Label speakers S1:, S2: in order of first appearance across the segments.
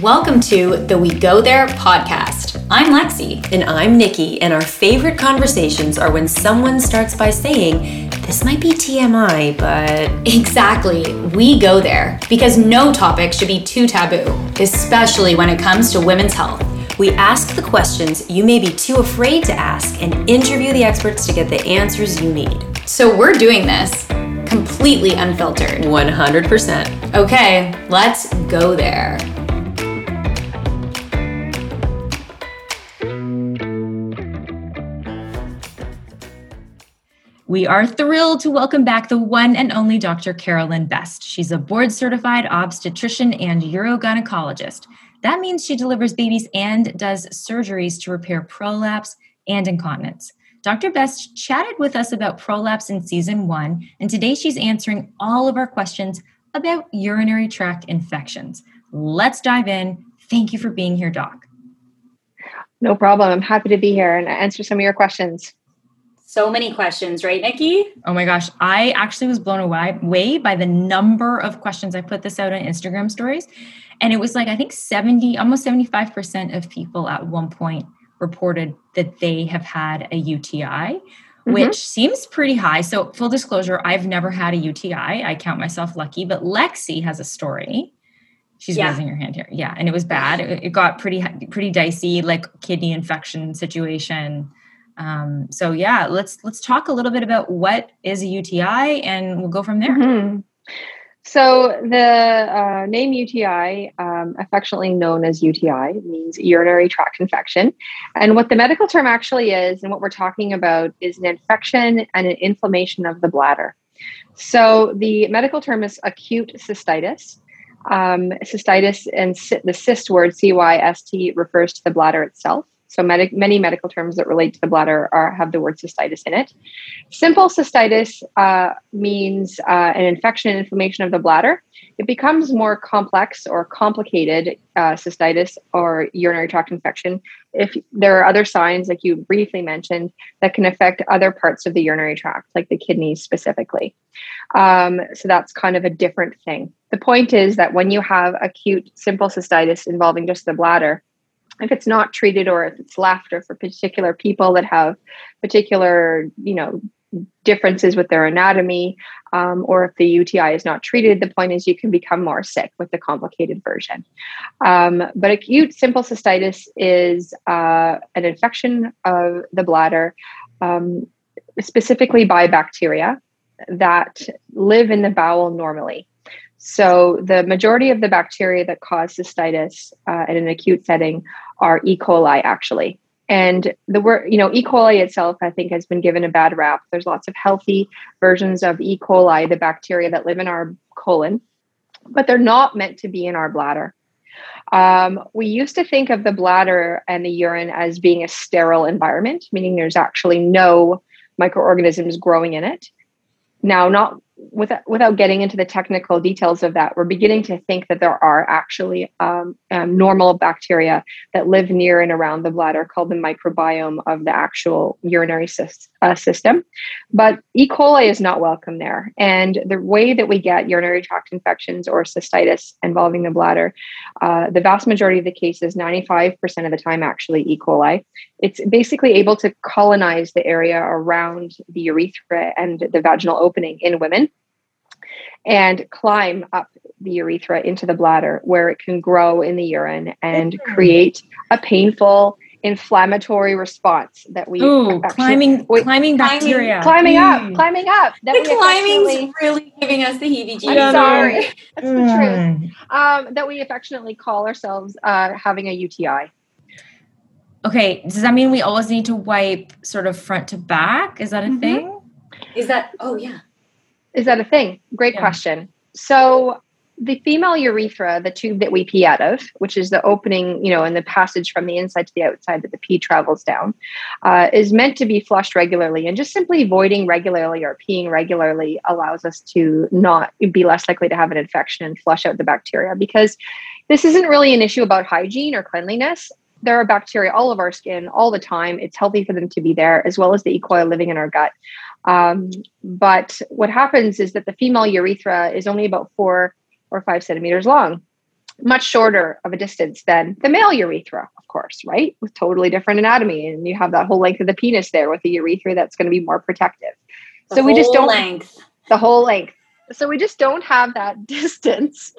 S1: Welcome to the We Go There podcast. I'm Lexi.
S2: And I'm Nikki, and our favorite conversations are when someone starts by saying, This might be TMI, but.
S1: Exactly. We go there because no topic should be too taboo, especially when it comes to women's health.
S2: We ask the questions you may be too afraid to ask and interview the experts to get the answers you need.
S1: So we're doing this completely unfiltered.
S2: 100%.
S1: Okay, let's go there.
S3: We are thrilled to welcome back the one and only Dr. Carolyn Best. She's a board certified obstetrician and urogynecologist. That means she delivers babies and does surgeries to repair prolapse and incontinence. Dr. Best chatted with us about prolapse in season one, and today she's answering all of our questions about urinary tract infections. Let's dive in. Thank you for being here, Doc.
S4: No problem. I'm happy to be here and answer some of your questions.
S1: So many questions, right, Nikki?
S3: Oh my gosh. I actually was blown away by the number of questions. I put this out on Instagram stories, and it was like, I think 70, almost 75% of people at one point reported that they have had a UTI, mm-hmm. which seems pretty high. So, full disclosure, I've never had a UTI. I count myself lucky, but Lexi has a story. She's yeah. raising her hand here. Yeah, and it was bad. It, it got pretty pretty dicey, like kidney infection situation. Um, so yeah, let's let's talk a little bit about what is a UTI, and we'll go from there. Mm-hmm.
S4: So the uh, name UTI, um, affectionately known as UTI, means urinary tract infection. And what the medical term actually is, and what we're talking about, is an infection and an inflammation of the bladder. So the medical term is acute cystitis. Um, cystitis and the cyst word, C Y S T, refers to the bladder itself. So many, many medical terms that relate to the bladder are, have the word cystitis in it. Simple cystitis uh, means uh, an infection and inflammation of the bladder. It becomes more complex or complicated uh, cystitis or urinary tract infection if there are other signs, like you briefly mentioned, that can affect other parts of the urinary tract, like the kidneys specifically. Um, so that's kind of a different thing. The point is that when you have acute simple cystitis involving just the bladder, if it's not treated or if it's or for particular people that have particular you know differences with their anatomy um, or if the uti is not treated the point is you can become more sick with the complicated version. Um, but acute simple cystitis is uh, an infection of the bladder um, specifically by bacteria that live in the bowel normally so, the majority of the bacteria that cause cystitis uh, in an acute setting are E. coli, actually. And the word, you know, E. coli itself, I think, has been given a bad rap. There's lots of healthy versions of E. coli, the bacteria that live in our colon, but they're not meant to be in our bladder. Um, we used to think of the bladder and the urine as being a sterile environment, meaning there's actually no microorganisms growing in it. Now, not without, without getting into the technical details of that, we're beginning to think that there are actually um, um, normal bacteria that live near and around the bladder called the microbiome of the actual urinary sy- uh, system. But E. coli is not welcome there. And the way that we get urinary tract infections or cystitis involving the bladder, uh, the vast majority of the cases, 95% of the time, actually E. coli, it's basically able to colonize the area around the urethra and the vaginal opening in women and climb up the urethra into the bladder where it can grow in the urine and create a painful inflammatory response that we
S3: Ooh, climbing we, climbing bacteria.
S4: climbing, climbing up climbing up.
S1: That the climbing's really giving us the heebie-jeebies.
S4: I'm sorry. That's mm. the truth. Um, that we affectionately call ourselves uh, having a UTI
S3: okay does that mean we always need to wipe sort of front to back? Is that a mm-hmm. thing?
S1: Is that oh yeah.
S4: Is that a thing? Great yeah. question. So the female urethra, the tube that we pee out of, which is the opening, you know, and the passage from the inside to the outside that the pee travels down, uh, is meant to be flushed regularly. And just simply voiding regularly or peeing regularly allows us to not be less likely to have an infection and flush out the bacteria because this isn't really an issue about hygiene or cleanliness. There are bacteria all of our skin all the time. It's healthy for them to be there, as well as the E. coli living in our gut. Um, but what happens is that the female urethra is only about four or five centimeters long. much shorter of a distance than the male urethra, of course, right? With totally different anatomy. And you have that whole length of the penis there with the urethra that's going to be more protective.
S1: The so we just don't length.
S4: The whole length. So we just don't have that distance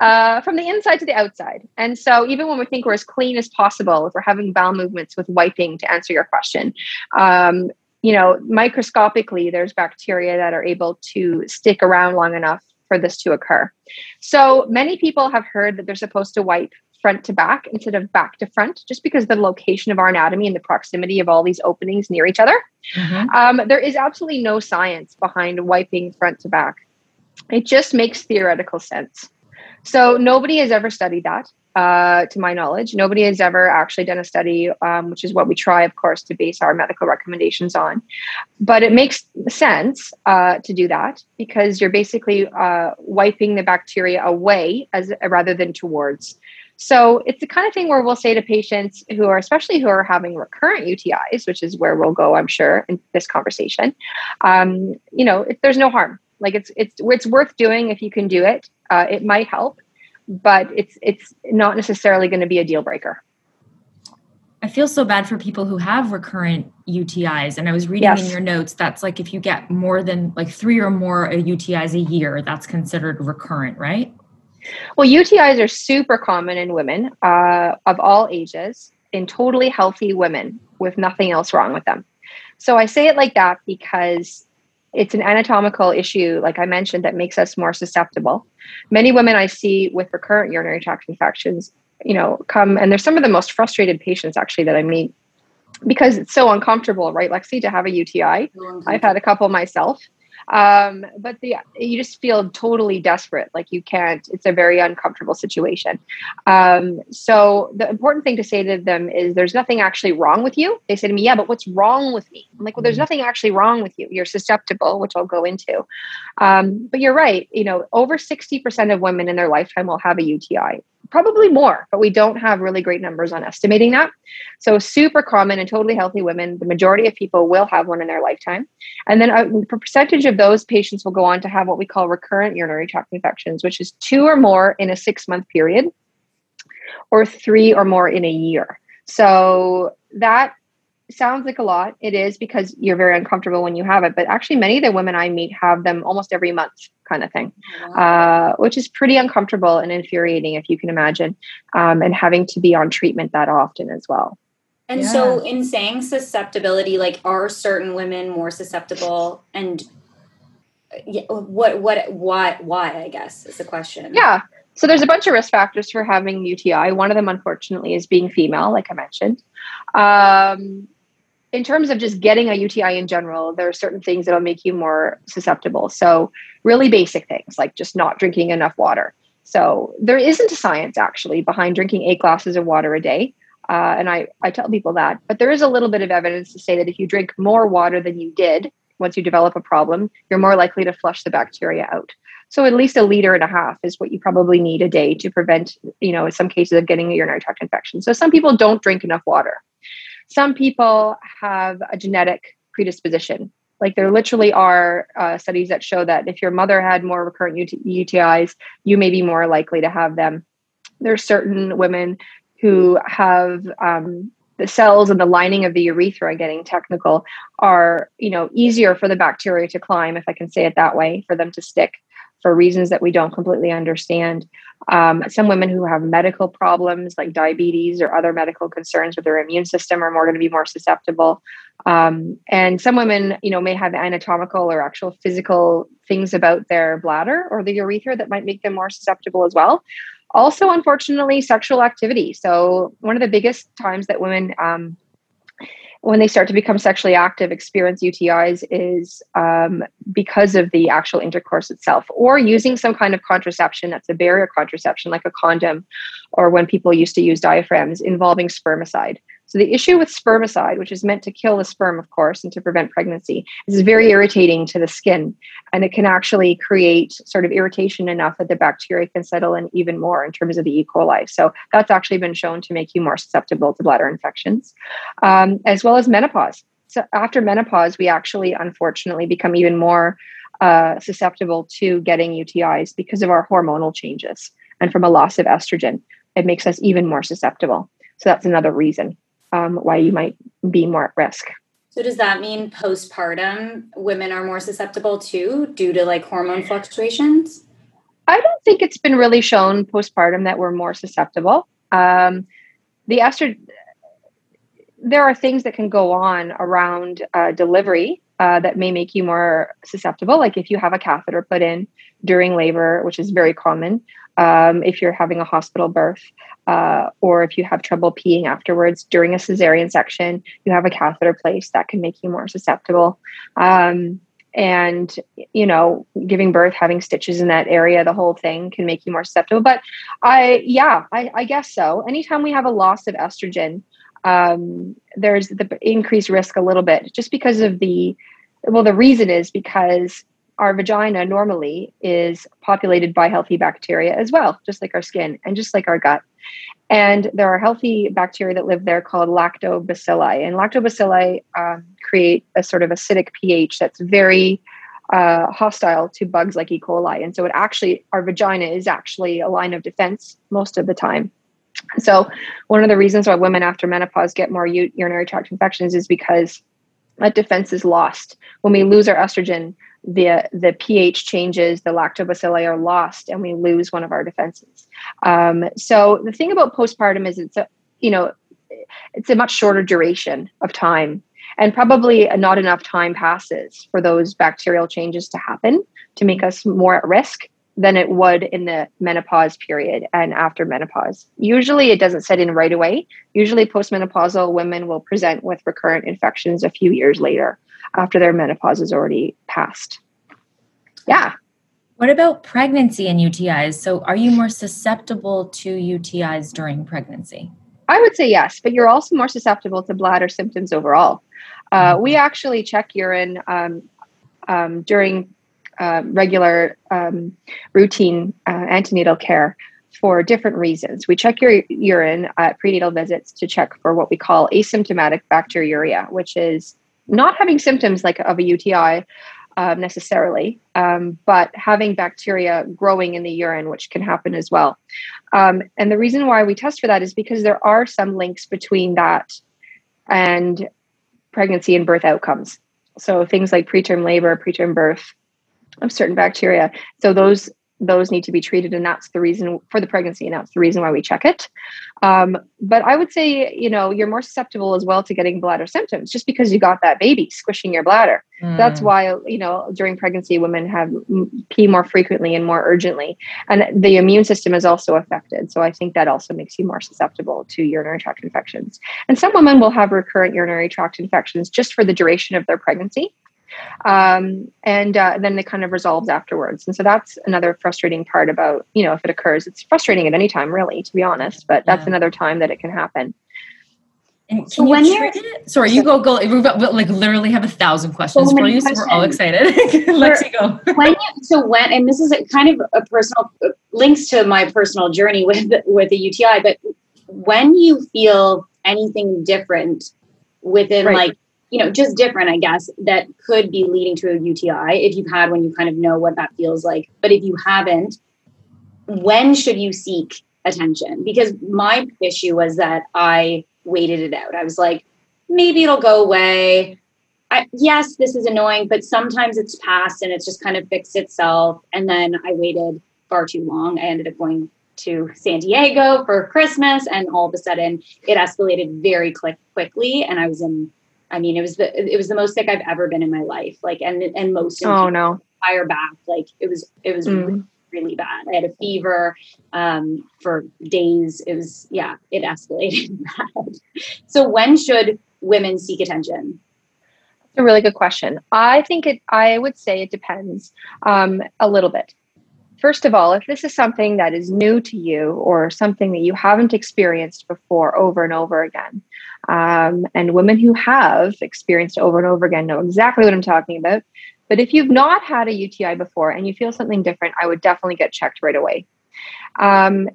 S4: uh, from the inside to the outside. And so even when we think we're as clean as possible, if we're having bowel movements with wiping to answer your question, um, you know, microscopically, there's bacteria that are able to stick around long enough for this to occur. So many people have heard that they're supposed to wipe front to back instead of back to front, just because the location of our anatomy and the proximity of all these openings near each other. Mm-hmm. Um, there is absolutely no science behind wiping front to back. It just makes theoretical sense. So nobody has ever studied that uh, to my knowledge. Nobody has ever actually done a study, um, which is what we try, of course, to base our medical recommendations on. But it makes sense uh, to do that because you're basically uh, wiping the bacteria away as rather than towards. So it's the kind of thing where we'll say to patients who are, especially who are having recurrent UTIs, which is where we'll go, I'm sure, in this conversation. Um, you know, if there's no harm. Like it's it's it's worth doing if you can do it. Uh, it might help but it's it's not necessarily going to be a deal breaker.
S3: I feel so bad for people who have recurrent UTIs. And I was reading yes. in your notes that's like if you get more than like three or more UTIs a year, that's considered recurrent, right?
S4: Well, UTIs are super common in women uh, of all ages, in totally healthy women with nothing else wrong with them. So I say it like that because it's an anatomical issue, like I mentioned, that makes us more susceptible. Many women I see with recurrent urinary tract infections, you know, come and they're some of the most frustrated patients actually that I meet because it's so uncomfortable, right, Lexi, to have a UTI. I've had a couple myself. Um, but the you just feel totally desperate, like you can't. It's a very uncomfortable situation. Um, so the important thing to say to them is, "There's nothing actually wrong with you." They say to me, "Yeah, but what's wrong with me?" I'm like, "Well, there's mm-hmm. nothing actually wrong with you. You're susceptible, which I'll go into." Um, but you're right. You know, over sixty percent of women in their lifetime will have a UTI probably more, but we don't have really great numbers on estimating that. So, super common in totally healthy women. The majority of people will have one in their lifetime. And then a percentage of those patients will go on to have what we call recurrent urinary tract infections, which is two or more in a six month period or three or more in a year. So, that sounds like a lot. It is because you're very uncomfortable when you have it. But actually, many of the women I meet have them almost every month, kind of thing, oh, uh, which is pretty uncomfortable and infuriating, if you can imagine, um, and having to be on treatment that often as well.
S1: And yeah. so, in saying susceptibility, like, are certain women more susceptible? And what, what, why, why? I guess is the question.
S4: Yeah. So there's a bunch of risk factors for having UTI. One of them, unfortunately, is being female, like I mentioned. Um, in terms of just getting a UTI in general, there are certain things that'll make you more susceptible. So, really basic things like just not drinking enough water. So, there isn't a science actually behind drinking eight glasses of water a day. Uh, and I, I tell people that. But there is a little bit of evidence to say that if you drink more water than you did once you develop a problem, you're more likely to flush the bacteria out. So at least a liter and a half is what you probably need a day to prevent, you know, in some cases of getting a urinary tract infection. So some people don't drink enough water. Some people have a genetic predisposition. Like there literally are uh, studies that show that if your mother had more recurrent UT- UTIs, you may be more likely to have them. There's certain women who have um, the cells and the lining of the urethra getting technical are you know easier for the bacteria to climb if i can say it that way for them to stick for reasons that we don't completely understand. Um, some women who have medical problems like diabetes or other medical concerns with their immune system are more going to be more susceptible. Um, and some women, you know, may have anatomical or actual physical things about their bladder or the urethra that might make them more susceptible as well. Also, unfortunately, sexual activity. So, one of the biggest times that women um, when they start to become sexually active experience UTIs is um, because of the actual intercourse itself, or using some kind of contraception that's a barrier contraception, like a condom, or when people used to use diaphragms involving spermicide. So the issue with spermicide, which is meant to kill the sperm, of course, and to prevent pregnancy, is very irritating to the skin. And it can actually create sort of irritation enough that the bacteria can settle in even more in terms of the E. coli. So that's actually been shown to make you more susceptible to bladder infections, um, as well as menopause. So after menopause, we actually unfortunately become even more uh, susceptible to getting UTIs because of our hormonal changes. and from a loss of estrogen. It makes us even more susceptible. So that's another reason um, why you might be more at risk.
S1: So does that mean postpartum women are more susceptible too due to like hormone fluctuations?
S4: I don't think it's been really shown postpartum that we're more susceptible. Um, the estrogen, there are things that can go on around uh, delivery uh, that may make you more susceptible. Like if you have a catheter put in during labor, which is very common, um, if you're having a hospital birth, uh, or if you have trouble peeing afterwards during a cesarean section, you have a catheter placed that can make you more susceptible. Um, and you know giving birth having stitches in that area the whole thing can make you more susceptible but i yeah i, I guess so anytime we have a loss of estrogen um, there's the increased risk a little bit just because of the well the reason is because our vagina normally is populated by healthy bacteria as well just like our skin and just like our gut and there are healthy bacteria that live there called lactobacilli. And lactobacilli um, create a sort of acidic pH that's very uh, hostile to bugs like E. coli. And so it actually, our vagina is actually a line of defense most of the time. So one of the reasons why women after menopause get more u- urinary tract infections is because that defense is lost. When we lose our estrogen, the the pH changes, the lactobacilli are lost, and we lose one of our defenses. Um, so the thing about postpartum is it's a you know it's a much shorter duration of time, and probably not enough time passes for those bacterial changes to happen to make us more at risk than it would in the menopause period and after menopause. Usually it doesn't set in right away. Usually postmenopausal women will present with recurrent infections a few years later after their menopause is already passed. Yeah.
S3: What about pregnancy and UTIs? So, are you more susceptible to UTIs during pregnancy?
S4: I would say yes, but you're also more susceptible to bladder symptoms overall. Uh, we actually check urine um, um, during uh, regular um, routine uh, antenatal care for different reasons. We check your urine at prenatal visits to check for what we call asymptomatic bacteriuria, which is not having symptoms like of a UTI um, necessarily, um, but having bacteria growing in the urine, which can happen as well. Um, and the reason why we test for that is because there are some links between that and pregnancy and birth outcomes. So things like preterm labor, preterm birth of certain bacteria. So those those need to be treated and that's the reason for the pregnancy and that's the reason why we check it. Um, but i would say you know you're more susceptible as well to getting bladder symptoms just because you got that baby squishing your bladder. Mm. that's why you know during pregnancy women have pee more frequently and more urgently. And the immune system is also affected. So i think that also makes you more susceptible to urinary tract infections. And some women will have recurrent urinary tract infections just for the duration of their pregnancy um, and uh, then it kind of resolves afterwards. And so that's another frustrating part about you know if it occurs. It's frustrating at any time, really, to be honest. But that's yeah. another time that it can happen.
S3: And so when you're sorry, you go go. We've got like literally have a thousand questions so for you, questions. so we're all excited. Let's go.
S1: when you, so when and this is a kind of a personal links to my personal journey with with the UTI, but when you feel anything different within right. like you know, just different, I guess, that could be leading to a UTI if you've had one, you kind of know what that feels like. But if you haven't, when should you seek attention? Because my issue was that I waited it out. I was like, maybe it'll go away. I, yes, this is annoying, but sometimes it's passed and it's just kind of fixed itself. And then I waited far too long. I ended up going to San Diego for Christmas, and all of a sudden it escalated very quick, quickly. And I was in I mean, it was the it was the most sick I've ever been in my life. Like, and and most
S4: oh no,
S1: fire back. Like it was it was mm. really, really bad. I had a fever um, for days. It was yeah, it escalated bad. So when should women seek attention?
S4: It's a really good question. I think it. I would say it depends um, a little bit. First of all, if this is something that is new to you or something that you haven't experienced before over and over again, um, and women who have experienced over and over again know exactly what I'm talking about. But if you've not had a UTI before and you feel something different, I would definitely get checked right away. Um,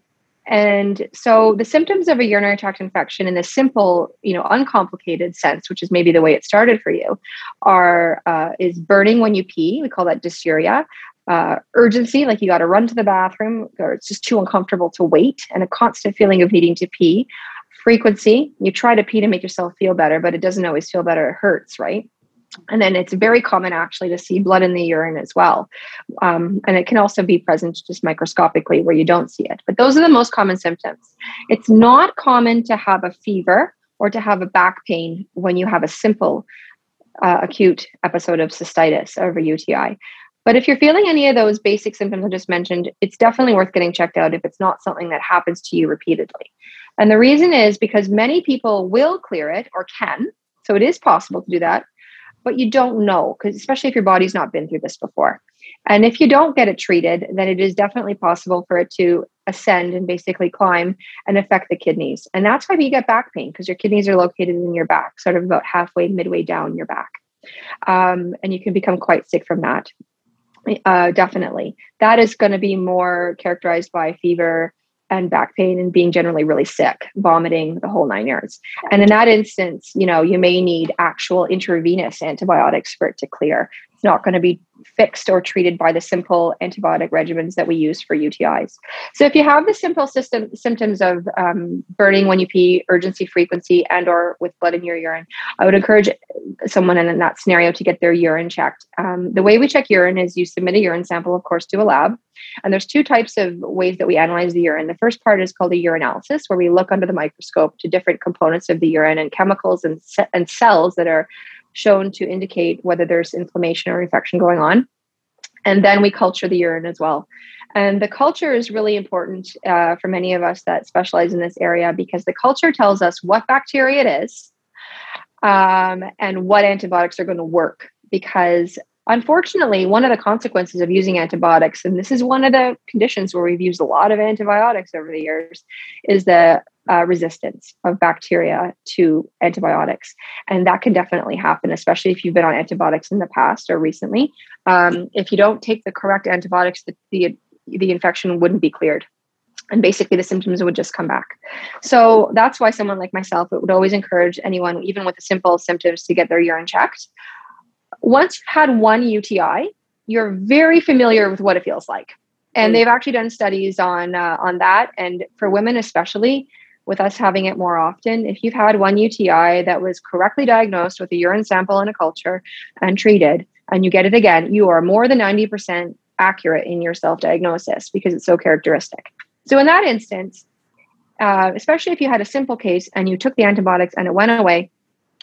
S4: and so the symptoms of a urinary tract infection in the simple, you know, uncomplicated sense, which is maybe the way it started for you, are uh, is burning when you pee. We call that dysuria. Uh, urgency, like you got to run to the bathroom, or it's just too uncomfortable to wait, and a constant feeling of needing to pee. Frequency, you try to pee to make yourself feel better, but it doesn't always feel better. It hurts, right? And then it's very common actually to see blood in the urine as well. Um, and it can also be present just microscopically where you don't see it. But those are the most common symptoms. It's not common to have a fever or to have a back pain when you have a simple uh, acute episode of cystitis or a UTI. But if you're feeling any of those basic symptoms I just mentioned, it's definitely worth getting checked out if it's not something that happens to you repeatedly. And the reason is because many people will clear it or can. So it is possible to do that but you don't know because especially if your body's not been through this before. And if you don't get it treated, then it is definitely possible for it to ascend and basically climb and affect the kidneys. And that's why you get back pain because your kidneys are located in your back, sort of about halfway, midway down your back. Um, and you can become quite sick from that. Uh, definitely. That is going to be more characterized by fever, and back pain and being generally really sick, vomiting, the whole nine yards. And in that instance, you know, you may need actual intravenous antibiotics for it to clear. It's not going to be fixed or treated by the simple antibiotic regimens that we use for UTIs. So if you have the simple system symptoms of um, burning when you pee, urgency, frequency, and or with blood in your urine, I would encourage someone in that scenario to get their urine checked. Um, the way we check urine is you submit a urine sample, of course, to a lab. And there's two types of ways that we analyze the urine. The first part is called a urinalysis, where we look under the microscope to different components of the urine and chemicals and, and cells that are shown to indicate whether there's inflammation or infection going on. And then we culture the urine as well. And the culture is really important uh, for many of us that specialize in this area because the culture tells us what bacteria it is um, and what antibiotics are going to work. Because unfortunately, one of the consequences of using antibiotics, and this is one of the conditions where we've used a lot of antibiotics over the years, is the uh, resistance of bacteria to antibiotics. And that can definitely happen, especially if you've been on antibiotics in the past or recently. Um, if you don't take the correct antibiotics, the, the, the infection wouldn't be cleared. And basically, the symptoms would just come back. So that's why someone like myself would always encourage anyone, even with the simple symptoms, to get their urine checked. Once you've had one UTI, you're very familiar with what it feels like and they've actually done studies on uh, on that and for women especially with us having it more often. If you've had one UTI that was correctly diagnosed with a urine sample and a culture and treated, and you get it again, you are more than 90% accurate in your self diagnosis because it's so characteristic. So, in that instance, uh, especially if you had a simple case and you took the antibiotics and it went away,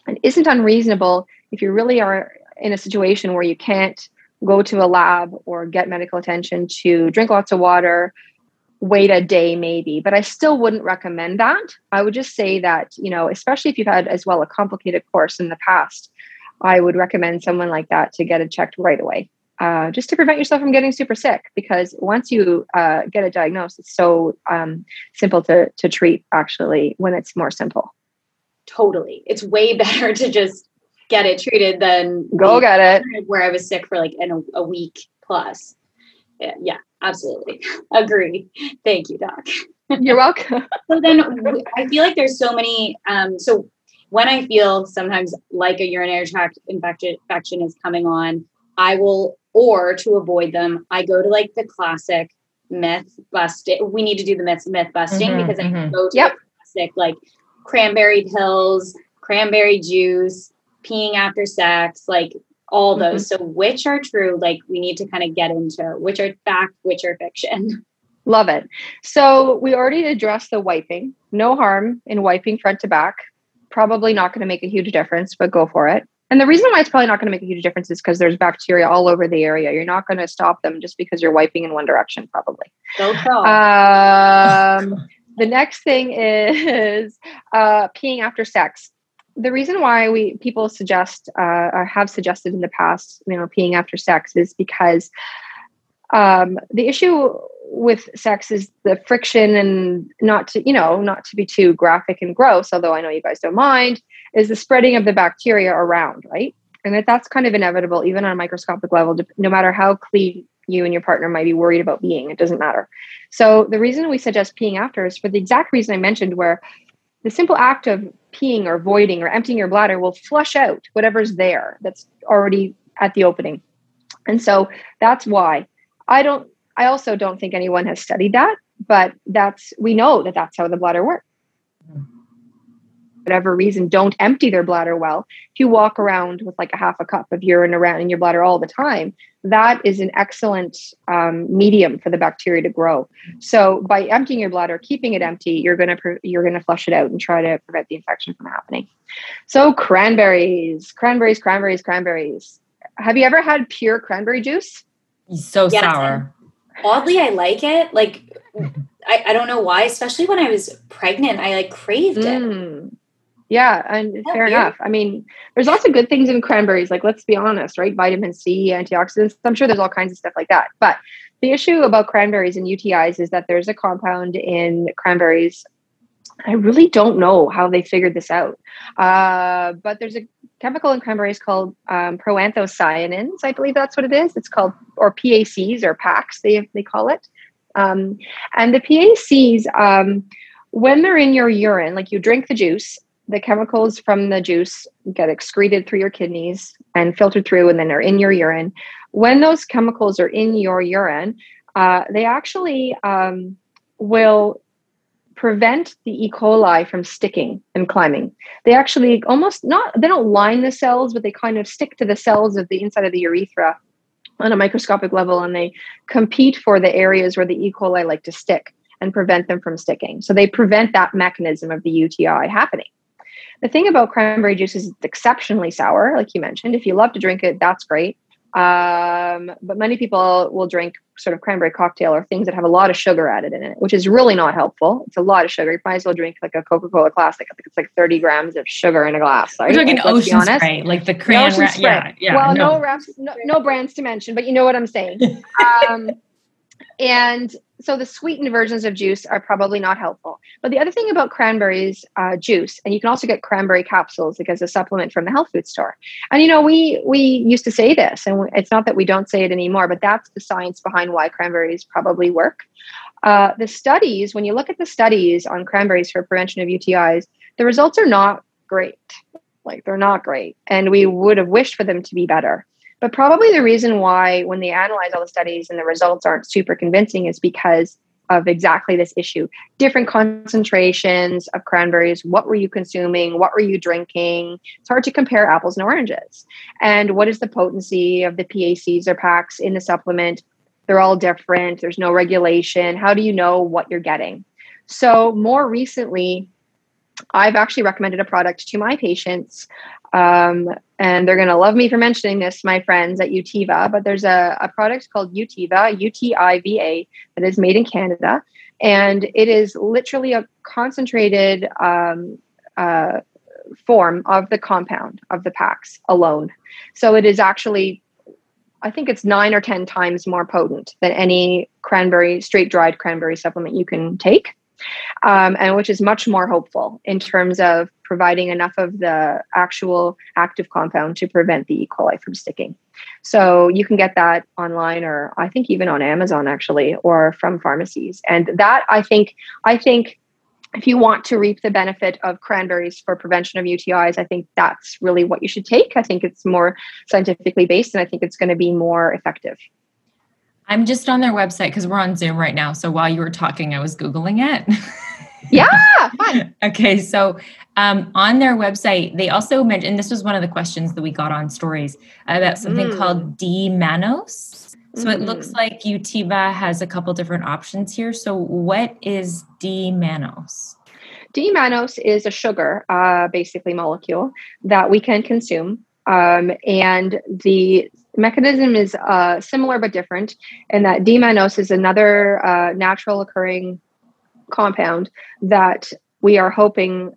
S4: it isn't unreasonable if you really are in a situation where you can't go to a lab or get medical attention to drink lots of water, wait a day maybe but i still wouldn't recommend that. I would just say that you know especially if you've had as well a complicated course in the past i would recommend someone like that to get it checked right away uh, just to prevent yourself from getting super sick because once you uh, get a diagnosis it's so um, simple to, to treat actually when it's more simple.
S1: Totally. It's way better to just get it treated than
S4: go get it.
S1: where i was sick for like in a, a week plus. Yeah, yeah absolutely agree thank you doc
S4: you're welcome
S1: so then i feel like there's so many um so when i feel sometimes like a urinary tract infection infection is coming on i will or to avoid them i go to like the classic myth busting we need to do the myth myth busting mm-hmm, because mm-hmm. i go to yep. classic like cranberry pills cranberry juice peeing after sex like all mm-hmm. those. So which are true? Like we need to kind of get into which are fact, which are fiction.
S4: Love it. So we already addressed the wiping. No harm in wiping front to back. Probably not going to make a huge difference, but go for it. And the reason why it's probably not going to make a huge difference is because there's bacteria all over the area. You're not going to stop them just because you're wiping in one direction, probably.
S1: Don't
S4: um, the next thing is uh, peeing after sex the reason why we people suggest uh, or have suggested in the past, you know, peeing after sex is because um, the issue with sex is the friction and not to you know not to be too graphic and gross although i know you guys don't mind is the spreading of the bacteria around right? And that that's kind of inevitable even on a microscopic level no matter how clean you and your partner might be worried about being it doesn't matter. So the reason we suggest peeing after is for the exact reason i mentioned where the simple act of peeing or voiding or emptying your bladder will flush out whatever's there that's already at the opening. And so that's why I don't. I also don't think anyone has studied that, but that's we know that that's how the bladder works. Mm-hmm. Whatever reason, don't empty their bladder well. If you walk around with like a half a cup of urine around in your bladder all the time, that is an excellent um, medium for the bacteria to grow. So by emptying your bladder, keeping it empty, you're gonna pre- you're gonna flush it out and try to prevent the infection from happening. So cranberries, cranberries, cranberries, cranberries. Have you ever had pure cranberry juice?
S3: So yes. sour.
S1: Oddly, I like it. Like I, I don't know why, especially when I was pregnant, I like craved it.
S4: Yeah, and fair weird? enough. I mean, there's lots of good things in cranberries. Like, let's be honest, right? Vitamin C, antioxidants. I'm sure there's all kinds of stuff like that. But the issue about cranberries and UTIs is that there's a compound in cranberries. I really don't know how they figured this out. Uh, but there's a chemical in cranberries called um, proanthocyanins. I believe that's what it is. It's called, or PACs or PACs, they, they call it. Um, and the PACs, um, when they're in your urine, like you drink the juice, the chemicals from the juice get excreted through your kidneys and filtered through and then are in your urine. When those chemicals are in your urine, uh, they actually um, will prevent the E. coli from sticking and climbing. They actually almost not, they don't line the cells, but they kind of stick to the cells of the inside of the urethra on a microscopic level and they compete for the areas where the E. coli like to stick and prevent them from sticking. So they prevent that mechanism of the UTI happening. The thing about cranberry juice is it's exceptionally sour, like you mentioned. If you love to drink it, that's great. Um, but many people will drink sort of cranberry cocktail or things that have a lot of sugar added in it, which is really not helpful. It's a lot of sugar. You might as well drink like a Coca Cola Classic. I think it's like 30 grams of sugar in a glass.
S3: Right? We're talking like, ocean spray, like the cran. Ra- yeah,
S4: yeah. Well, no, no, no, no brands to mention, but you know what I'm saying. Um, and so the sweetened versions of juice are probably not helpful. But the other thing about cranberries uh, juice, and you can also get cranberry capsules like as a supplement from the health food store. And you know, we we used to say this, and it's not that we don't say it anymore, but that's the science behind why cranberries probably work. Uh, the studies, when you look at the studies on cranberries for prevention of UTIs, the results are not great. Like they're not great, and we would have wished for them to be better. But probably the reason why, when they analyze all the studies and the results aren't super convincing, is because of exactly this issue. Different concentrations of cranberries. What were you consuming? What were you drinking? It's hard to compare apples and oranges. And what is the potency of the PACs or PACs in the supplement? They're all different. There's no regulation. How do you know what you're getting? So, more recently, I've actually recommended a product to my patients um, and they're going to love me for mentioning this, my friends at Utiva. But there's a, a product called Utiva, U T I V A, that is made in Canada. And it is literally a concentrated um, uh, form of the compound of the PACs alone. So it is actually, I think it's nine or 10 times more potent than any cranberry, straight dried cranberry supplement you can take um, and which is much more hopeful in terms of providing enough of the actual active compound to prevent the E. coli from sticking. So you can get that online, or I think even on Amazon actually, or from pharmacies. And that I think I think if you want to reap the benefit of cranberries for prevention of UTIs, I think that's really what you should take. I think it's more scientifically based, and I think it's going to be more effective.
S3: I'm just on their website because we're on Zoom right now. So while you were talking, I was Googling it.
S4: yeah, fun.
S3: okay, so um, on their website, they also mentioned, this was one of the questions that we got on stories about something mm. called D-mannose. So mm. it looks mm. like Utiva has a couple different options here. So what is D-mannose?
S4: D-mannose is a sugar, uh, basically molecule that we can consume. Um, and the mechanism is uh, similar but different in that D-mannose is another uh, natural occurring compound that we are hoping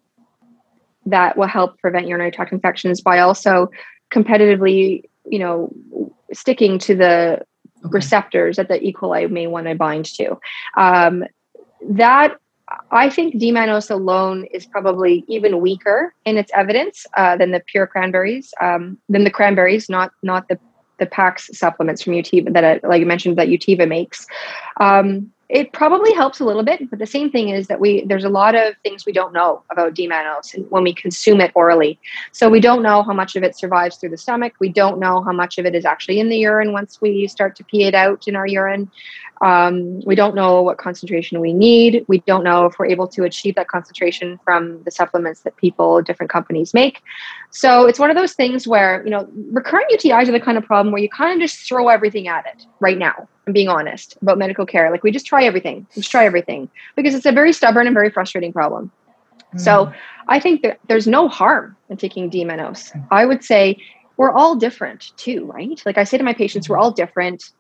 S4: that will help prevent urinary tract infections by also competitively, you know, sticking to the okay. receptors that the E. coli may want to bind to. Um, that I think D-mannose alone is probably even weaker in its evidence uh, than the pure cranberries, um, than the cranberries, not not the the PACs supplements from Utiva that, I, like you mentioned, that Utiva makes. Um, it probably helps a little bit, but the same thing is that we there's a lot of things we don't know about D-mannose when we consume it orally. So we don't know how much of it survives through the stomach. We don't know how much of it is actually in the urine once we start to pee it out in our urine. Um, we don't know what concentration we need. We don't know if we're able to achieve that concentration from the supplements that people, different companies make. So it's one of those things where, you know, recurrent UTIs are the kind of problem where you kind of just throw everything at it right now. I'm being honest about medical care. Like we just try everything, just try everything because it's a very stubborn and very frustrating problem. Mm. So I think that there's no harm in taking D-mannose. I would say we're all different too, right? Like I say to my patients, we're all different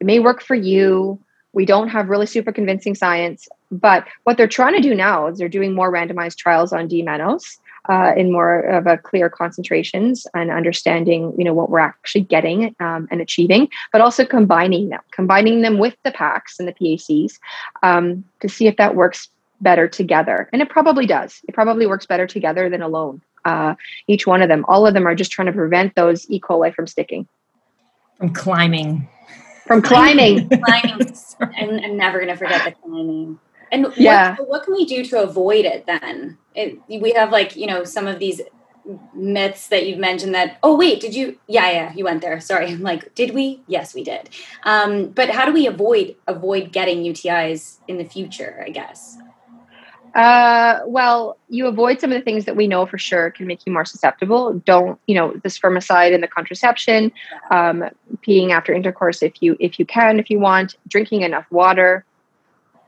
S4: it may work for you. We don't have really super convincing science, but what they're trying to do now is they're doing more randomized trials on D-mannose uh, in more of a clear concentrations and understanding, you know, what we're actually getting um, and achieving, but also combining them, combining them with the PACs and the PACs um, to see if that works better together. And it probably does. It probably works better together than alone. Uh, each one of them, all of them are just trying to prevent those E. coli from sticking.
S3: From climbing
S4: from climbing.
S1: climbing. I'm, I'm, never going to forget the climbing. And yeah. what, what, can we do to avoid it then? It, we have like, you know, some of these myths that you've mentioned that, oh, wait, did you? Yeah, yeah, you went there. Sorry. I'm like, did we? Yes, we did. Um, but how do we avoid avoid getting UTIs in the future, I guess?
S4: Uh, well, you avoid some of the things that we know for sure can make you more susceptible. Don't, you know, the spermicide and the contraception, um, peeing after intercourse if you if you can, if you want, drinking enough water.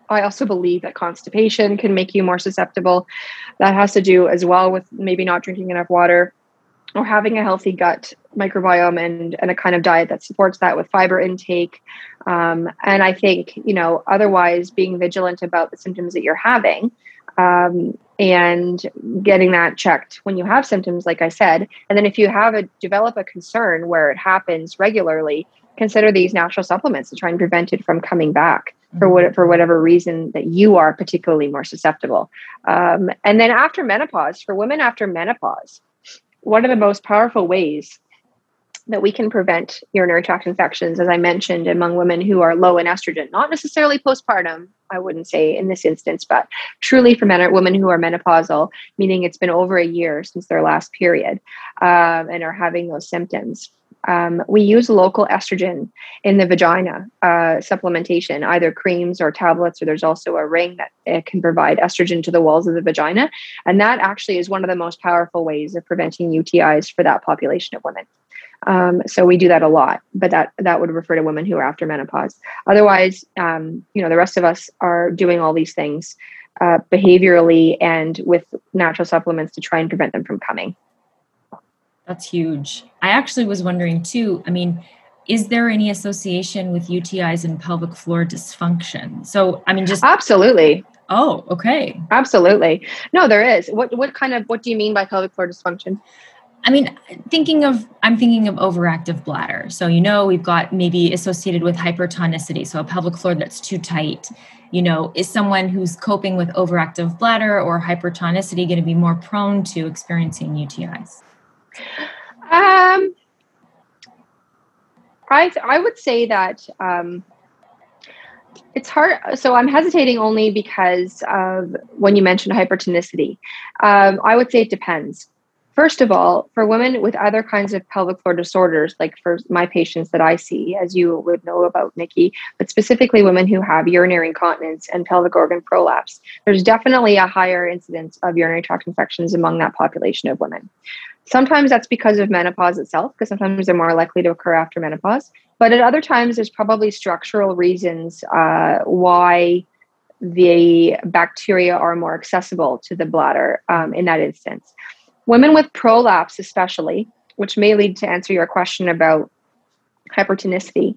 S4: I also believe that constipation can make you more susceptible. That has to do as well with maybe not drinking enough water or having a healthy gut microbiome and, and a kind of diet that supports that with fiber intake. Um, and I think, you know, otherwise being vigilant about the symptoms that you're having um, and getting that checked when you have symptoms, like I said. And then if you have a develop a concern where it happens regularly, consider these natural supplements to try and prevent it from coming back for what for whatever reason that you are particularly more susceptible. Um, and then after menopause, for women after menopause, one of the most powerful ways that we can prevent urinary tract infections, as I mentioned, among women who are low in estrogen, not necessarily postpartum, I wouldn't say in this instance, but truly for men women who are menopausal, meaning it's been over a year since their last period um, and are having those symptoms. Um, we use local estrogen in the vagina uh, supplementation, either creams or tablets, or there's also a ring that can provide estrogen to the walls of the vagina. And that actually is one of the most powerful ways of preventing UTIs for that population of women. Um, so we do that a lot, but that that would refer to women who are after menopause. Otherwise, um, you know, the rest of us are doing all these things uh, behaviorally and with natural supplements to try and prevent them from coming.
S3: That's huge. I actually was wondering too. I mean, is there any association with UTIs and pelvic floor dysfunction? So, I mean, just
S4: absolutely.
S3: Oh, okay.
S4: Absolutely. No, there is. What what kind of what do you mean by pelvic floor dysfunction?
S3: I mean, thinking of, I'm thinking of overactive bladder. So, you know, we've got maybe associated with hypertonicity. So, a pelvic floor that's too tight. You know, is someone who's coping with overactive bladder or hypertonicity going to be more prone to experiencing UTIs?
S4: Um, I, I would say that um, it's hard. So I'm hesitating only because of when you mentioned hypertonicity. Um, I would say it depends. First of all, for women with other kinds of pelvic floor disorders, like for my patients that I see, as you would know about, Nikki, but specifically women who have urinary incontinence and pelvic organ prolapse, there's definitely a higher incidence of urinary tract infections among that population of women. Sometimes that's because of menopause itself, because sometimes they're more likely to occur after menopause. But at other times, there's probably structural reasons uh, why the bacteria are more accessible to the bladder um, in that instance. Women with prolapse, especially, which may lead to answer your question about hypertonicity.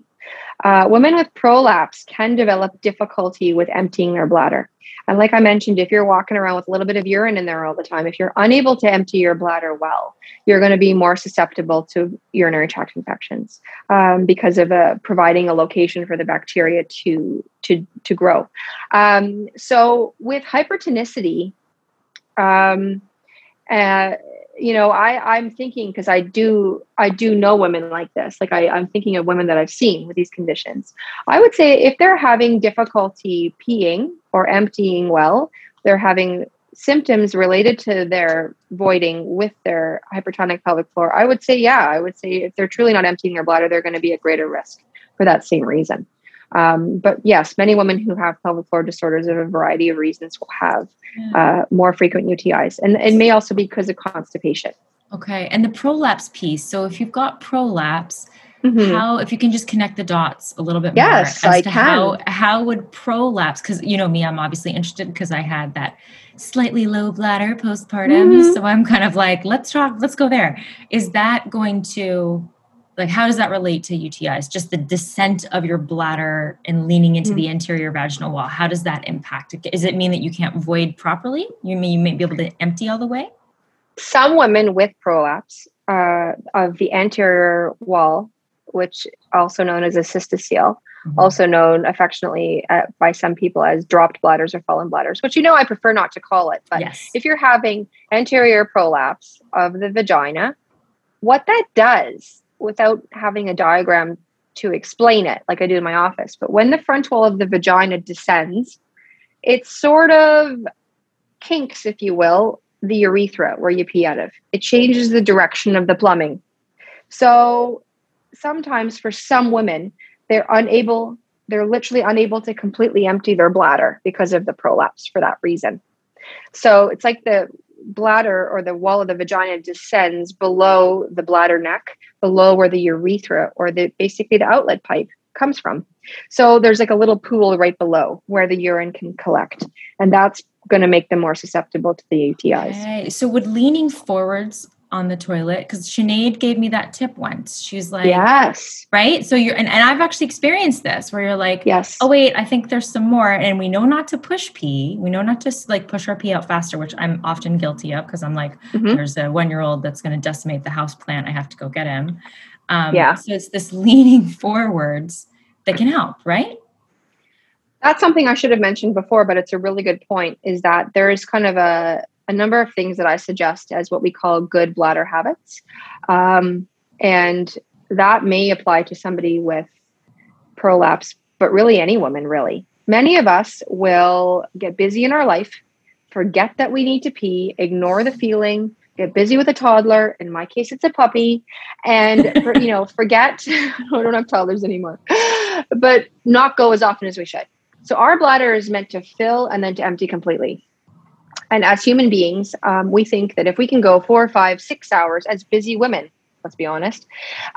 S4: Uh, women with prolapse can develop difficulty with emptying their bladder. And like I mentioned, if you're walking around with a little bit of urine in there all the time, if you're unable to empty your bladder well, you're going to be more susceptible to urinary tract infections um, because of uh, providing a location for the bacteria to to to grow. Um, so with hypertonicity, um, uh, you know, I I'm thinking because I do I do know women like this. Like I I'm thinking of women that I've seen with these conditions. I would say if they're having difficulty peeing or emptying well, they're having symptoms related to their voiding with their hypertonic pelvic floor. I would say yeah, I would say if they're truly not emptying their bladder, they're going to be at greater risk for that same reason. Um, but yes, many women who have pelvic floor disorders of a variety of reasons will have uh, more frequent UTIs. And it may also be because of constipation.
S3: Okay. And the prolapse piece. So if you've got prolapse, mm-hmm. how, if you can just connect the dots a little bit
S4: yes,
S3: more
S4: as I to can.
S3: how, how would prolapse, because you know me, I'm obviously interested because I had that slightly low bladder postpartum. Mm-hmm. So I'm kind of like, let's talk, let's go there. Is that going to like how does that relate to UTIs? Just the descent of your bladder and leaning into mm-hmm. the anterior vaginal wall. How does that impact? Does it mean that you can't void properly? You mean you may be able to empty all the way?
S4: Some women with prolapse uh, of the anterior wall, which also known as a cystocele, mm-hmm. also known affectionately uh, by some people as dropped bladders or fallen bladders, which you know I prefer not to call it. But yes. if you're having anterior prolapse of the vagina, what that does without having a diagram to explain it like I do in my office. But when the front wall of the vagina descends, it sort of kinks, if you will, the urethra where you pee out of. It changes the direction of the plumbing. So sometimes for some women, they're unable, they're literally unable to completely empty their bladder because of the prolapse for that reason. So it's like the bladder or the wall of the vagina descends below the bladder neck, below where the urethra or the basically the outlet pipe comes from. So there's like a little pool right below where the urine can collect. And that's going to make them more susceptible to the UTIs.
S3: Okay. So would leaning forwards on the toilet because Sinead gave me that tip once. She's like,
S4: Yes.
S3: Right. So you're, and, and I've actually experienced this where you're like,
S4: Yes.
S3: Oh, wait, I think there's some more. And we know not to push pee. We know not to like push our pee out faster, which I'm often guilty of because I'm like, mm-hmm. there's a one year old that's going to decimate the house plant. I have to go get him. Um,
S4: yeah.
S3: So it's this leaning forwards that can help, right?
S4: That's something I should have mentioned before, but it's a really good point is that there is kind of a, a number of things that I suggest as what we call good bladder habits. Um, and that may apply to somebody with prolapse, but really any woman, really. Many of us will get busy in our life, forget that we need to pee, ignore the feeling, get busy with a toddler. In my case, it's a puppy, and for, you know, forget. I don't have toddlers anymore, but not go as often as we should. So our bladder is meant to fill and then to empty completely. And as human beings, um, we think that if we can go four, five, six hours as busy women, let's be honest,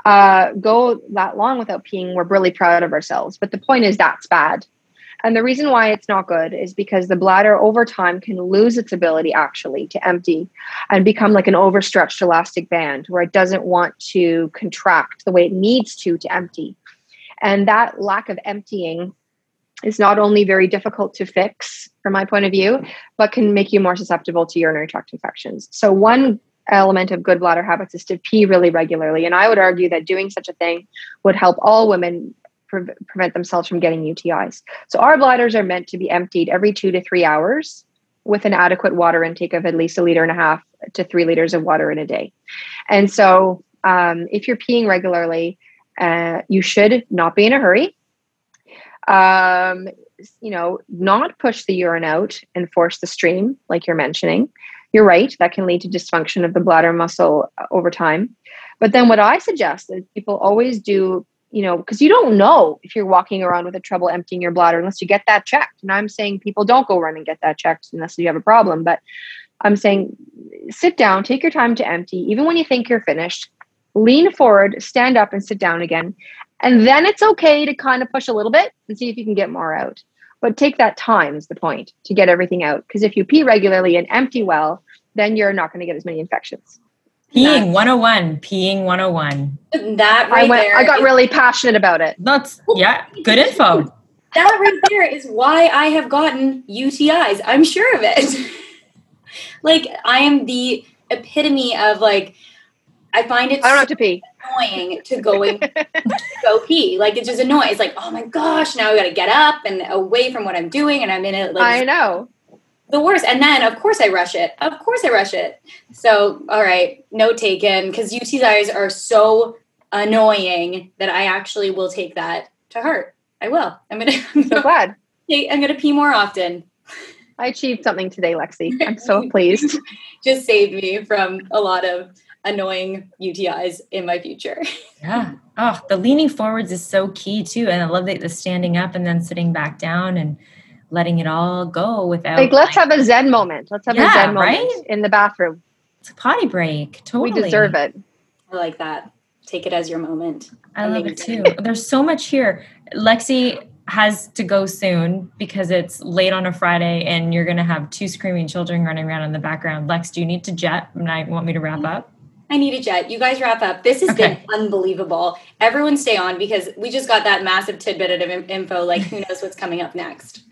S4: uh, go that long without peeing, we're really proud of ourselves. But the point is that's bad. And the reason why it's not good is because the bladder over time can lose its ability actually to empty and become like an overstretched elastic band where it doesn't want to contract the way it needs to to empty. And that lack of emptying is not only very difficult to fix from my point of view, but can make you more susceptible to urinary tract infections. So, one element of good bladder habits is to pee really regularly. And I would argue that doing such a thing would help all women pre- prevent themselves from getting UTIs. So, our bladders are meant to be emptied every two to three hours with an adequate water intake of at least a liter and a half to three liters of water in a day. And so, um, if you're peeing regularly, uh, you should not be in a hurry um, you know, not push the urine out and force the stream, like you're mentioning. You're right, that can lead to dysfunction of the bladder muscle uh, over time. But then what I suggest is people always do, you know, because you don't know if you're walking around with a trouble emptying your bladder unless you get that checked. And I'm saying people don't go run and get that checked unless you have a problem. But I'm saying sit down, take your time to empty, even when you think you're finished. Lean forward, stand up, and sit down again. And then it's okay to kind of push a little bit and see if you can get more out. But take that time is the point to get everything out. Because if you pee regularly and empty well, then you're not going to get as many infections.
S3: Peeing 101, peeing 101.
S1: That right
S4: I went,
S1: there
S4: I got
S1: is,
S4: really passionate about it.
S3: That's yeah, good info.
S1: that right there is why I have gotten UTIs. I'm sure of it. like I am the epitome of like I find it
S4: I don't have to pee.
S1: Annoying to going to go pee. Like it's just annoying. It's like, oh my gosh, now I gotta get up and away from what I'm doing and I'm in it like
S4: I know.
S1: the worst. And then, of course, I rush it. Of course, I rush it. So, all right, note taken. Because UTIs are so annoying that I actually will take that to heart. I will. I'm gonna.
S4: I'm so glad.
S1: I'm gonna pee more often.
S4: I achieved something today, Lexi. I'm so pleased.
S1: Just saved me from a lot of annoying UTIs in my future.
S3: Yeah. Oh, the leaning forwards is so key too. And I love that the standing up and then sitting back down and letting it all go without
S4: like let's like, have a zen moment. Let's have yeah, a zen moment right? in the bathroom.
S3: It's a potty break. Totally.
S4: We deserve it.
S1: I like that. Take it as your moment.
S3: I love it too. There's so much here. Lexi has to go soon because it's late on a Friday and you're going to have two screaming children running around in the background. Lex, do you need to jet and I want me to wrap mm. up?
S1: I need a jet. You guys wrap up. This has okay. been unbelievable. Everyone stay on because we just got that massive tidbit of info. Like, who knows what's coming up next?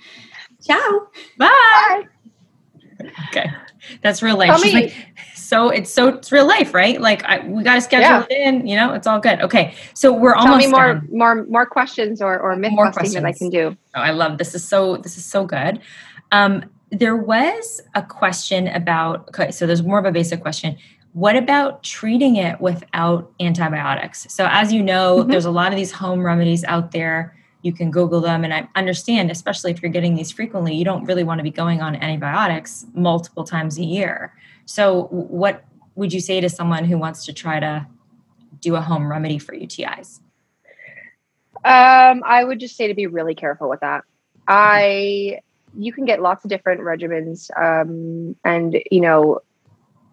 S1: Ciao.
S3: Bye. Bye. Okay. That's real life. She's like, so it's so it's real life, right? Like I, we got to schedule yeah. it in. You know, it's all good. Okay, so we're
S4: Tell
S3: almost
S4: me more
S3: done.
S4: more more questions or or myth more questions that I can do.
S3: Oh, I love this. Is so this is so good. Um, there was a question about. Okay, so there's more of a basic question. What about treating it without antibiotics? So as you know, mm-hmm. there's a lot of these home remedies out there. You can google them and i understand especially if you're getting these frequently you don't really want to be going on antibiotics multiple times a year. So what would you say to someone who wants to try to do a home remedy for utis
S4: um, i would just say to be really careful with that. I you can get lots of different regimens um, and you know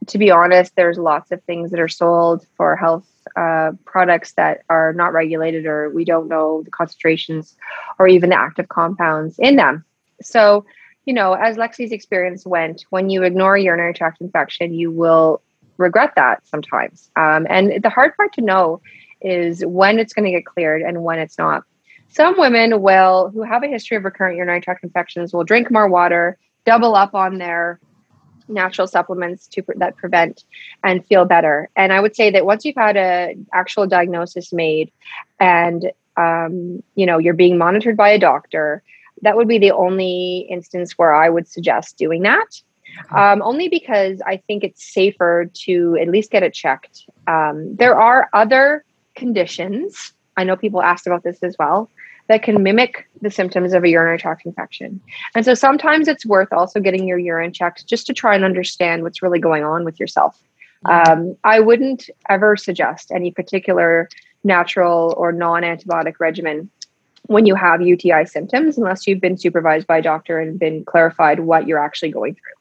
S4: to be honest there's lots of things that are sold for health uh, products that are not regulated or we don't know the concentrations or even the active compounds in them. So, you know, as Lexi's experience went, when you ignore urinary tract infection, you will regret that sometimes. Um, and the hard part to know is when it's going to get cleared and when it's not. Some women will, who have a history of recurrent urinary tract infections, will drink more water, double up on their natural supplements to that prevent and feel better. And I would say that once you've had a actual diagnosis made, and um, you know you're being monitored by a doctor, that would be the only instance where I would suggest doing that. Um, only because I think it's safer to at least get it checked. Um, there are other conditions. I know people asked about this as well that can mimic the symptoms of a urinary tract infection. And so sometimes it's worth also getting your urine checked just to try and understand what's really going on with yourself. Um, I wouldn't ever suggest any particular natural or non antibiotic regimen when you have UTI symptoms unless you've been supervised by a doctor and been clarified what you're actually going through.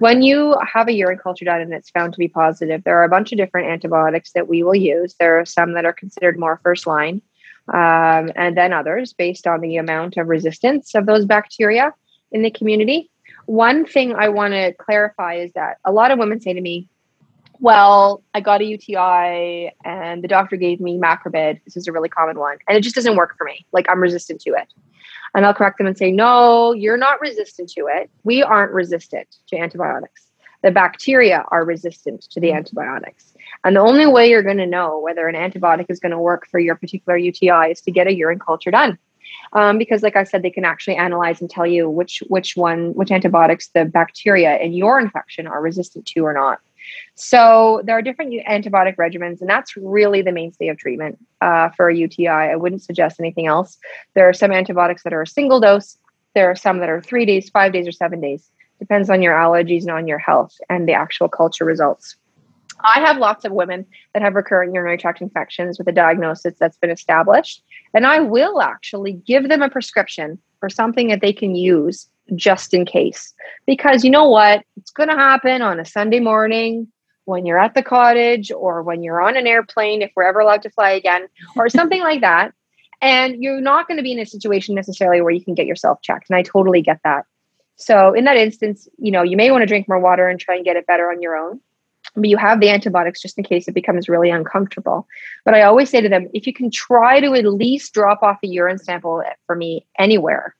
S4: When you have a urine culture done and it's found to be positive, there are a bunch of different antibiotics that we will use. There are some that are considered more first line um, and then others based on the amount of resistance of those bacteria in the community. One thing I want to clarify is that a lot of women say to me, well, I got a UTI and the doctor gave me macrobid. This is a really common one. And it just doesn't work for me. Like I'm resistant to it. And I'll correct them and say, no, you're not resistant to it. We aren't resistant to antibiotics. The bacteria are resistant to the antibiotics. And the only way you're going to know whether an antibiotic is going to work for your particular UTI is to get a urine culture done. Um, because, like I said, they can actually analyze and tell you which which one which antibiotics the bacteria in your infection are resistant to or not. So there are different antibiotic regimens, and that's really the mainstay of treatment uh, for a UTI. I wouldn't suggest anything else. There are some antibiotics that are a single dose. There are some that are three days, five days, or seven days. Depends on your allergies and on your health and the actual culture results. I have lots of women that have recurrent urinary tract infections with a diagnosis that's been established. And I will actually give them a prescription for something that they can use just in case. Because you know what? It's going to happen on a Sunday morning when you're at the cottage or when you're on an airplane, if we're ever allowed to fly again, or something like that. And you're not going to be in a situation necessarily where you can get yourself checked. And I totally get that. So, in that instance, you know, you may want to drink more water and try and get it better on your own but you have the antibiotics just in case it becomes really uncomfortable. But I always say to them, if you can try to at least drop off a urine sample for me anywhere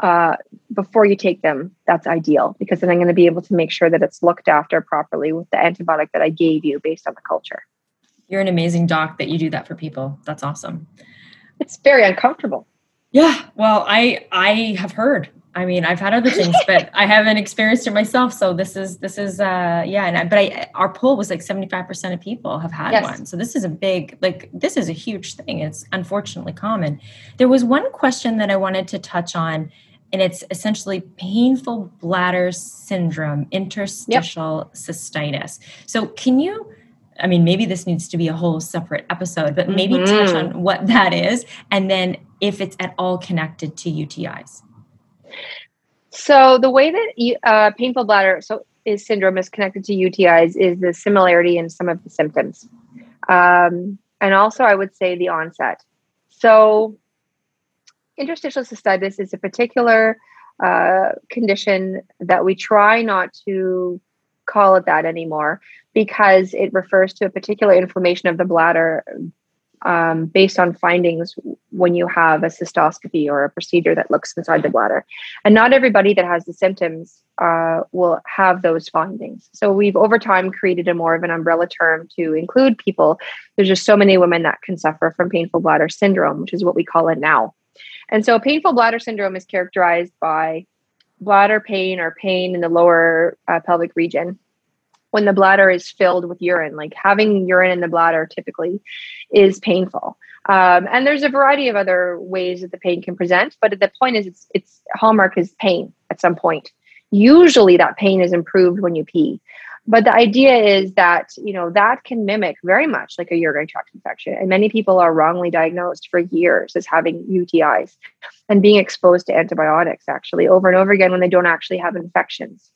S4: uh, before you take them, that's ideal because then I'm going to be able to make sure that it's looked after properly with the antibiotic that I gave you based on the culture.
S3: You're an amazing doc that you do that for people. That's awesome.
S4: It's very uncomfortable.
S3: Yeah. Well, I I have heard I mean, I've had other things, but I haven't experienced it myself. So this is this is uh yeah, and I, but I our poll was like 75% of people have had yes. one. So this is a big like this is a huge thing. It's unfortunately common. There was one question that I wanted to touch on and it's essentially painful bladder syndrome, interstitial yep. cystitis. So can you I mean, maybe this needs to be a whole separate episode, but maybe mm-hmm. touch on what that is and then if it's at all connected to UTIs.
S4: So the way that uh, painful bladder so is syndrome is connected to UTIs is the similarity in some of the symptoms, um, and also I would say the onset. So interstitial cystitis is a particular uh, condition that we try not to call it that anymore because it refers to a particular inflammation of the bladder um, based on findings when you have a cystoscopy or a procedure that looks inside the bladder. And not everybody that has the symptoms uh, will have those findings. So we've over time created a more of an umbrella term to include people. There's just so many women that can suffer from painful bladder syndrome, which is what we call it now. And so painful bladder syndrome is characterized by bladder pain or pain in the lower uh, pelvic region when the bladder is filled with urine. Like having urine in the bladder typically is painful. Um, and there's a variety of other ways that the pain can present, but the point is, it's its hallmark is pain at some point. Usually, that pain is improved when you pee. But the idea is that you know that can mimic very much like a urinary tract infection, and many people are wrongly diagnosed for years as having UTIs and being exposed to antibiotics actually over and over again when they don't actually have infections.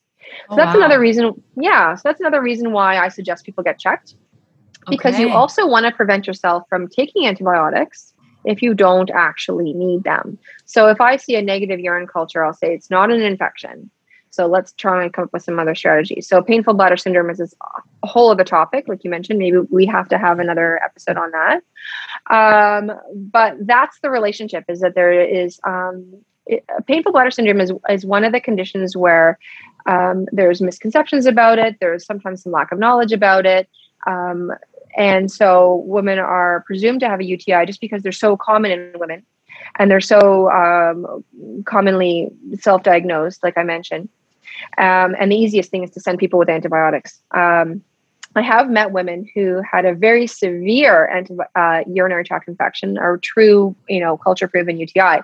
S4: So oh, that's wow. another reason. Yeah. So that's another reason why I suggest people get checked because okay. you also want to prevent yourself from taking antibiotics if you don't actually need them. So if I see a negative urine culture, I'll say it's not an infection. So let's try and come up with some other strategies. So painful bladder syndrome is a whole other topic, like you mentioned. Maybe we have to have another episode on that. Um, but that's the relationship: is that there is um, it, painful bladder syndrome is is one of the conditions where um, there's misconceptions about it. There's sometimes some lack of knowledge about it. Um, and so women are presumed to have a UTI just because they're so common in women and they're so um, commonly self diagnosed, like I mentioned. Um, and the easiest thing is to send people with antibiotics. Um, I have met women who had a very severe anti- uh, urinary tract infection or true, you know, culture proven UTI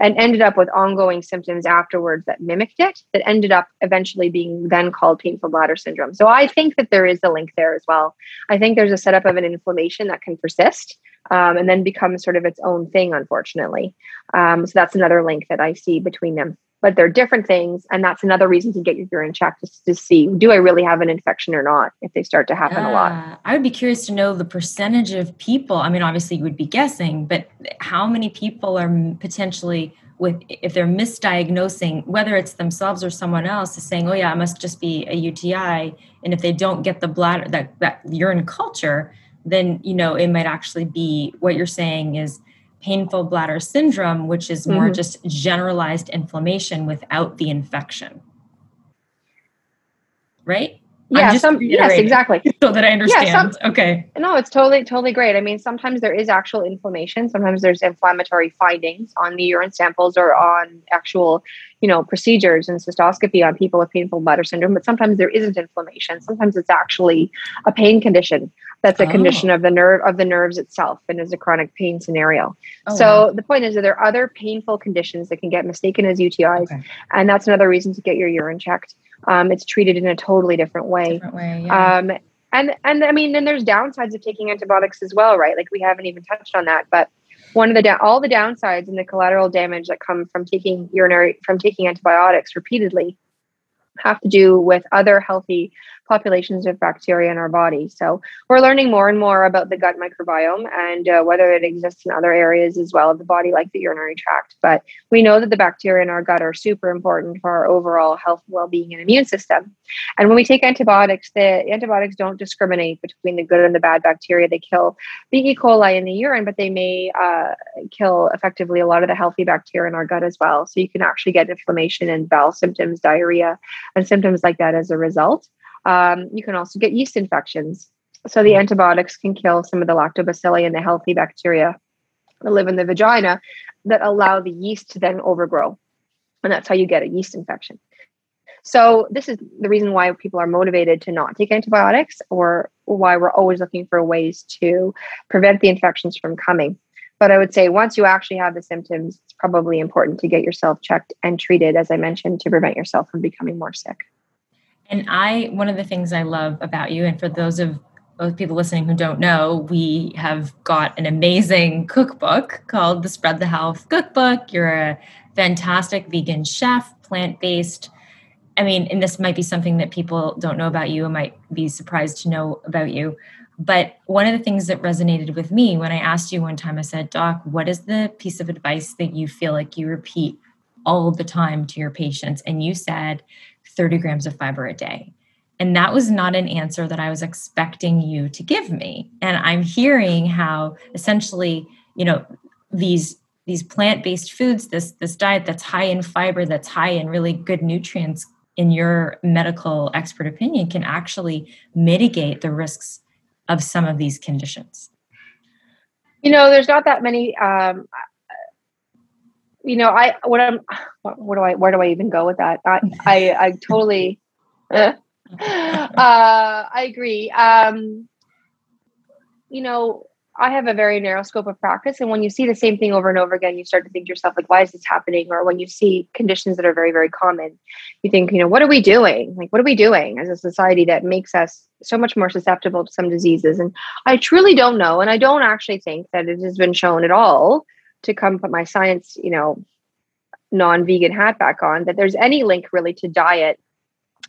S4: and ended up with ongoing symptoms afterwards that mimicked it, that ended up eventually being then called painful bladder syndrome. So I think that there is a link there as well. I think there's a setup of an inflammation that can persist um, and then become sort of its own thing, unfortunately. Um, so that's another link that I see between them but they're different things. And that's another reason to get your urine checked to see do I really have an infection or not if they start to happen a lot.
S3: I would be curious to know the percentage of people. I mean, obviously, you would be guessing, but how many people are potentially with if they're misdiagnosing whether it's themselves or someone else is saying oh yeah it must just be a uti and if they don't get the bladder that that urine culture then you know it might actually be what you're saying is painful bladder syndrome, which is more mm-hmm. just generalized inflammation without the infection. Right?
S4: Yeah, some, yes, exactly.
S3: So that I understand. Yeah, some, okay.
S4: No, it's totally, totally great. I mean, sometimes there is actual inflammation. Sometimes there's inflammatory findings on the urine samples or on actual, you know, procedures and cystoscopy on people with painful bladder syndrome. But sometimes there isn't inflammation. Sometimes it's actually a pain condition that's a oh. condition of the nerve of the nerves itself and is a chronic pain scenario. Oh, so wow. the point is that there are other painful conditions that can get mistaken as UTIs, okay. and that's another reason to get your urine checked. Um, it's treated in a totally different way.
S3: Different way yeah. um,
S4: and and I mean, then there's downsides of taking antibiotics as well, right? Like we haven't even touched on that, but one of the da- all the downsides and the collateral damage that come from taking urinary from taking antibiotics repeatedly have to do with other healthy populations of bacteria in our body. So we're learning more and more about the gut microbiome and uh, whether it exists in other areas as well of the body, like the urinary tract. But we know that the bacteria in our gut are super important for our overall health, well-being, and immune system. And when we take antibiotics, the antibiotics don't discriminate between the good and the bad bacteria. They kill the E. coli in the urine, but they may uh, kill effectively a lot of the healthy bacteria in our gut as well. So you can actually get inflammation and bowel symptoms, diarrhea, and symptoms like that as a result. Um, you can also get yeast infections. So the antibiotics can kill some of the lactobacilli and the healthy bacteria that live in the vagina that allow the yeast to then overgrow. And that's how you get a yeast infection. So, this is the reason why people are motivated to not take antibiotics or why we're always looking for ways to prevent the infections from coming. But I would say once you actually have the symptoms, it's probably important to get yourself checked and treated, as I mentioned, to prevent yourself from becoming more sick.
S3: And I, one of the things I love about you, and for those of those people listening who don't know, we have got an amazing cookbook called the Spread the Health Cookbook. You're a fantastic vegan chef, plant based. I mean, and this might be something that people don't know about you and might be surprised to know about you. But one of the things that resonated with me when I asked you one time, I said, Doc, what is the piece of advice that you feel like you repeat all the time to your patients? And you said 30 grams of fiber a day. And that was not an answer that I was expecting you to give me. And I'm hearing how essentially, you know, these these plant-based foods, this this diet that's high in fiber, that's high in really good nutrients in your medical expert opinion can actually mitigate the risks of some of these conditions?
S4: You know, there's not that many. Um, you know, I what I'm what, do I where do I even go with that? I I, I totally. uh, I agree. Um, you know, I have a very narrow scope of practice. And when you see the same thing over and over again, you start to think to yourself, like, why is this happening? Or when you see conditions that are very, very common, you think, you know, what are we doing? Like, what are we doing as a society that makes us so much more susceptible to some diseases? And I truly don't know. And I don't actually think that it has been shown at all to come put my science, you know, non vegan hat back on, that there's any link really to diet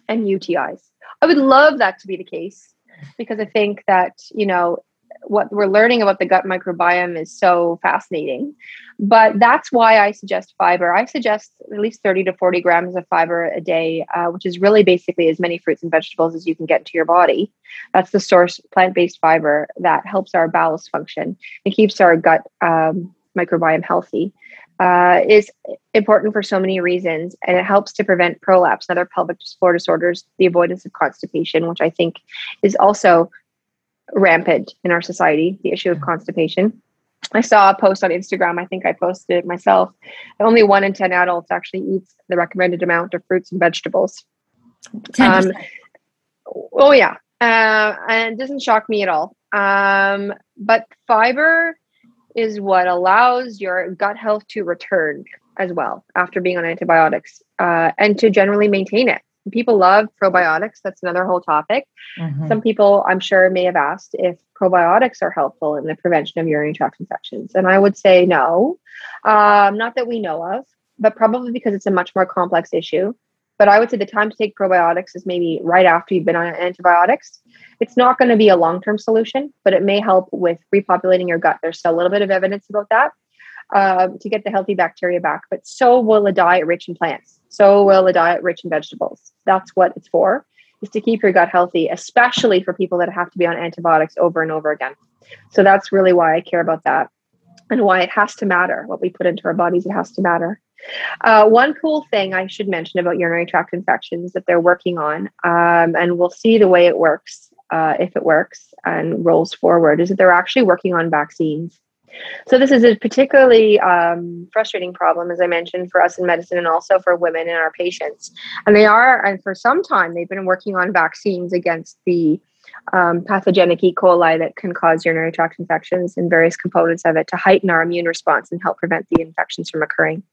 S4: and UTIs. I would love that to be the case because I think that, you know, what we're learning about the gut microbiome is so fascinating. But that's why I suggest fiber. I suggest at least 30 to 40 grams of fiber a day, uh, which is really basically as many fruits and vegetables as you can get into your body. That's the source plant based fiber that helps our bowels function and keeps our gut um, microbiome healthy. Uh, is important for so many reasons, and it helps to prevent prolapse and other pelvic floor disorders, the avoidance of constipation, which I think is also rampant in our society, the issue of constipation. I saw a post on Instagram. I think I posted it myself. Only one in 10 adults actually eats the recommended amount of fruits and vegetables.
S3: 10%. Um,
S4: oh, yeah. Uh, and it doesn't shock me at all. Um, but fiber is what allows your gut health to return as well after being on antibiotics uh, and to generally maintain it people love probiotics. That's another whole topic. Mm-hmm. Some people, I'm sure, may have asked if probiotics are helpful in the prevention of urinary tract infections. And I would say no, um, not that we know of, but probably because it's a much more complex issue. But I would say the time to take probiotics is maybe right after you've been on antibiotics. It's not going to be a long term solution, but it may help with repopulating your gut. There's still a little bit of evidence about that um, to get the healthy bacteria back, but so will a diet rich in plants. So will a diet rich in vegetables. That's what it's for, is to keep your gut healthy, especially for people that have to be on antibiotics over and over again. So that's really why I care about that and why it has to matter. What we put into our bodies, it has to matter. Uh, one cool thing I should mention about urinary tract infections that they're working on, um, and we'll see the way it works uh, if it works and rolls forward, is that they're actually working on vaccines. So this is a particularly um, frustrating problem, as I mentioned, for us in medicine and also for women and our patients. And they are, and for some time, they've been working on vaccines against the um, pathogenic E. coli that can cause urinary tract infections and various components of it to heighten our immune response and help prevent the infections from occurring.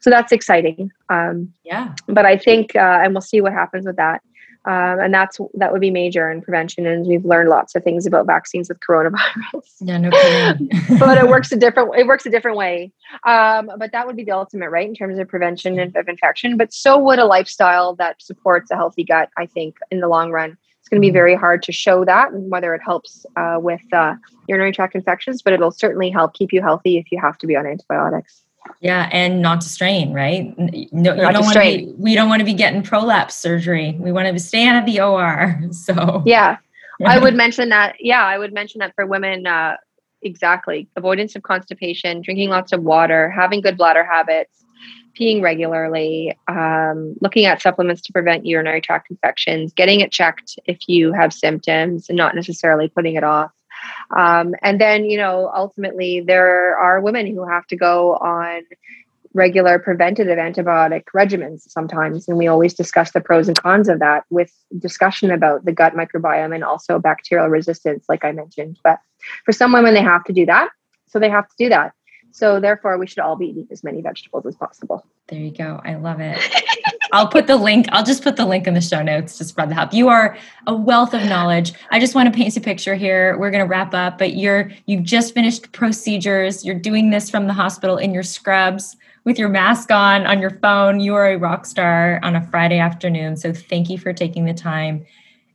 S4: So that's exciting. Um,
S3: yeah.
S4: But I think, uh, and we'll see what happens with that. Um, and that's that would be major in prevention. And we've learned lots of things about vaccines with coronavirus.
S3: Yeah, no kidding.
S4: but it works a different it works a different way. Um, but that would be the ultimate, right, in terms of prevention of infection. But so would a lifestyle that supports a healthy gut. I think in the long run, it's going to be mm-hmm. very hard to show that, and whether it helps uh, with uh, urinary tract infections. But it'll certainly help keep you healthy if you have to be on antibiotics.
S3: Yeah, and not to strain, right? No, you don't want to be, we don't want to be getting prolapse surgery. We want to stay out of the OR. So
S4: yeah, I would mention that. Yeah, I would mention that for women. Uh, exactly, avoidance of constipation, drinking lots of water, having good bladder habits, peeing regularly, um, looking at supplements to prevent urinary tract infections, getting it checked if you have symptoms, and not necessarily putting it off. Um, and then, you know, ultimately, there are women who have to go on regular preventative antibiotic regimens sometimes. And we always discuss the pros and cons of that with discussion about the gut microbiome and also bacterial resistance, like I mentioned. But for some women, they have to do that. So they have to do that. So therefore, we should all be eating as many vegetables as possible.
S3: There you go. I love it. I'll put the link. I'll just put the link in the show notes to spread the health. You are a wealth of knowledge. I just want to paint a picture here. We're going to wrap up, but you're you've just finished procedures. You're doing this from the hospital in your scrubs with your mask on on your phone. You are a rock star on a Friday afternoon. So thank you for taking the time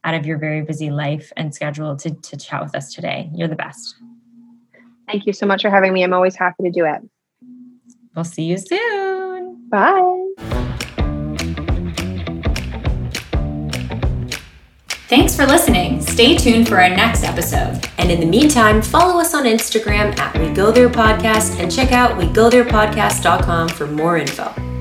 S3: out of your very busy life and schedule to, to chat with us today. You're the best.
S4: Thank you so much for having me. I'm always happy to do it.
S3: We'll see you soon.
S4: Bye.
S2: Thanks for listening. Stay tuned for our next episode. And in the meantime, follow us on Instagram at We Go There Podcast and check out WeGoTherePodcast.com for more info.